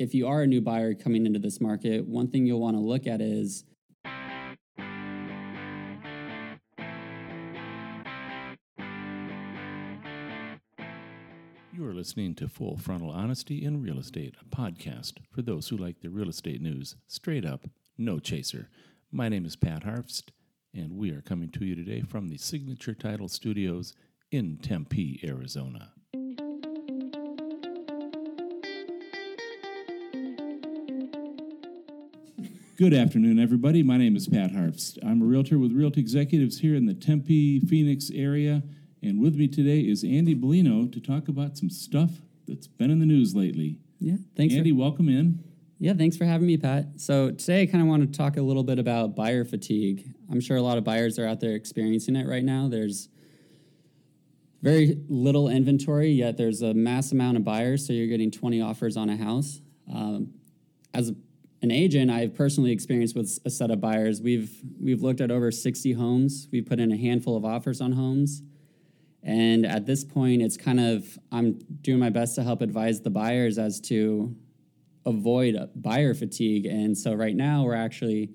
if you are a new buyer coming into this market, one thing you'll want to look at is You are listening to Full Frontal Honesty in Real Estate, a podcast for those who like the real estate news straight up, no chaser. My name is Pat Harfst, and we are coming to you today from the Signature Title Studios in Tempe, Arizona. Good afternoon, everybody. My name is Pat Harfst. I'm a realtor with Realty Executives here in the Tempe, Phoenix area. And with me today is Andy Bellino to talk about some stuff that's been in the news lately. yeah, thanks Andy, for welcome in. yeah, thanks for having me, Pat. So today I kind of want to talk a little bit about buyer fatigue. I'm sure a lot of buyers are out there experiencing it right now. There's very little inventory, yet there's a mass amount of buyers, so you're getting 20 offers on a house. Um, as a, an agent, I've personally experienced with a set of buyers. We've we've looked at over 60 homes. We've put in a handful of offers on homes. And at this point, it's kind of I'm doing my best to help advise the buyers as to avoid buyer fatigue. And so right now, we're actually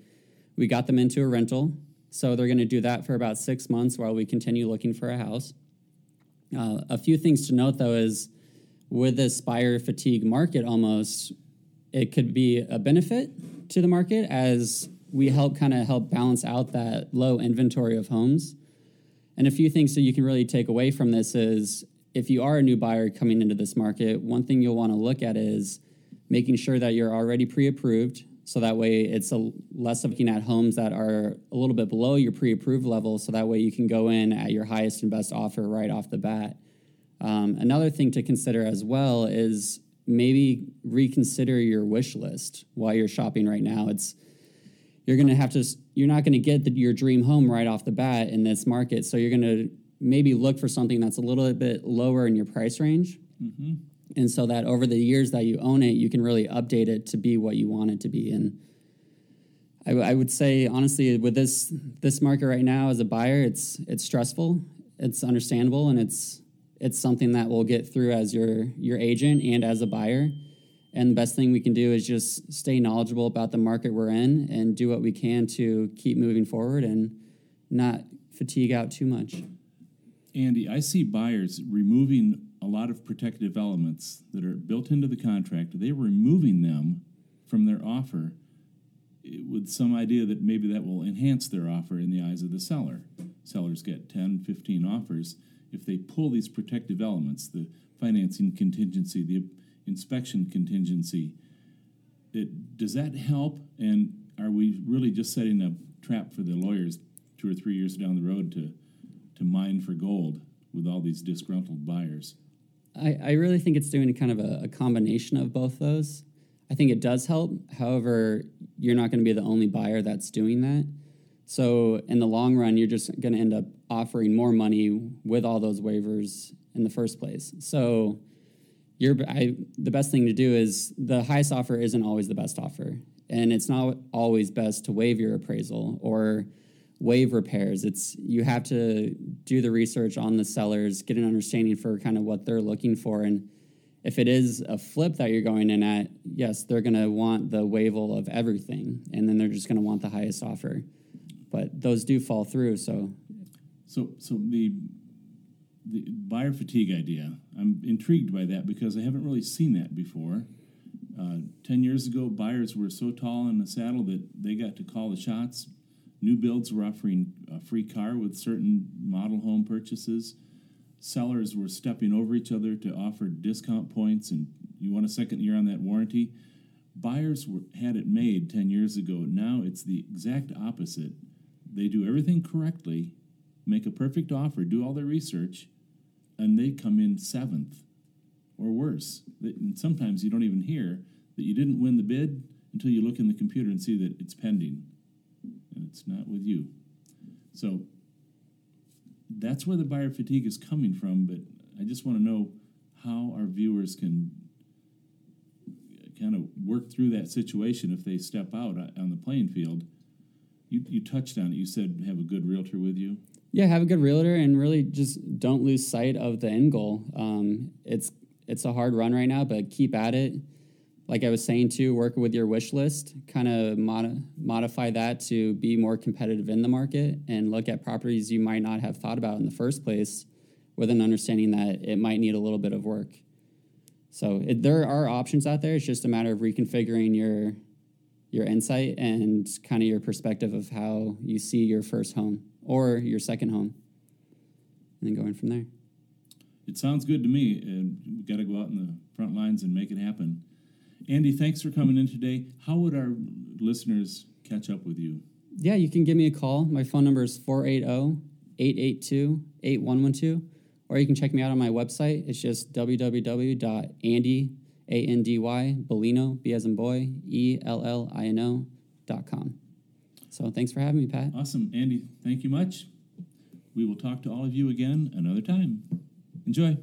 we got them into a rental. So they're going to do that for about six months while we continue looking for a house. Uh, a few things to note though is with this buyer fatigue market almost, it could be a benefit to the market as we help kind of help balance out that low inventory of homes. And a few things that you can really take away from this is if you are a new buyer coming into this market, one thing you'll want to look at is making sure that you're already pre-approved. So that way it's a less of looking at homes that are a little bit below your pre-approved level. So that way you can go in at your highest and best offer right off the bat. Um, another thing to consider as well is maybe reconsider your wish list while you're shopping right now. It's you're going to have to you're not going to get the, your dream home right off the bat in this market. So you're going to maybe look for something that's a little bit lower in your price range. Mm-hmm. And so that over the years that you own it you can really update it to be what you want it to be and I, w- I would say honestly with this this market right now as a buyer it's it's stressful it's understandable and it's it's something that we'll get through as your your agent and as a buyer and the best thing we can do is just stay knowledgeable about the market we're in and do what we can to keep moving forward and not fatigue out too much Andy, I see buyers removing a lot of protective elements that are built into the contract. They're removing them from their offer eh, with some idea that maybe that will enhance their offer in the eyes of the seller. Sellers get 10, 15 offers. If they pull these protective elements, the financing contingency, the inspection contingency, it, does that help? And are we really just setting a trap for the lawyers two or three years down the road to, to mine for gold with all these disgruntled buyers? I, I really think it's doing kind of a, a combination of both those. I think it does help. However, you're not going to be the only buyer that's doing that. So in the long run, you're just going to end up offering more money with all those waivers in the first place. So you're, I, the best thing to do is the highest offer isn't always the best offer, and it's not always best to waive your appraisal or waive repairs. It's you have to do the research on the sellers, get an understanding for kind of what they're looking for, and if it is a flip that you're going in at, yes, they're going to want the waival of everything, and then they're just going to want the highest offer. But those do fall through, so So, so the the buyer fatigue idea, I'm intrigued by that because I haven't really seen that before. Uh, Ten years ago, buyers were so tall in the saddle that they got to call the shots. New builds were offering a free car with certain model home purchases. Sellers were stepping over each other to offer discount points, and you want a second year on that warranty. Buyers were, had it made 10 years ago. Now it's the exact opposite. They do everything correctly, make a perfect offer, do all their research, and they come in seventh or worse. And sometimes you don't even hear that you didn't win the bid until you look in the computer and see that it's pending and it's not with you. So that's where the buyer fatigue is coming from, but I just want to know how our viewers can kind of work through that situation if they step out uh, on the playing field. You, you touched on it. You said have a good realtor with you. Yeah, have a good realtor and really just don't lose sight of the end goal. Um, it's it's a hard run right now, but keep at it. like I was saying too, work with your wish list, kind of mod- modify that to be more competitive in the market and look at properties you might not have thought about in the first place with an understanding that it might need a little bit of work. So it, there are options out there. It's just a matter of reconfiguring your your insight and kind of your perspective of how you see your first home or your second home, and then going from there. It sounds good to me, and we've got to go out in the front lines and make it happen. Andy, thanks for coming in today. How would our listeners catch up with you? Yeah, you can give me a call. My phone number is 480 882 8112, or you can check me out on my website. It's just www.andy, A-N-D-Y, Bellino, B as in boy, E-L-L-I-N-O dot com. So thanks for having me, Pat. Awesome. Andy, thank you much. We will talk to all of you again another time. Enjoy.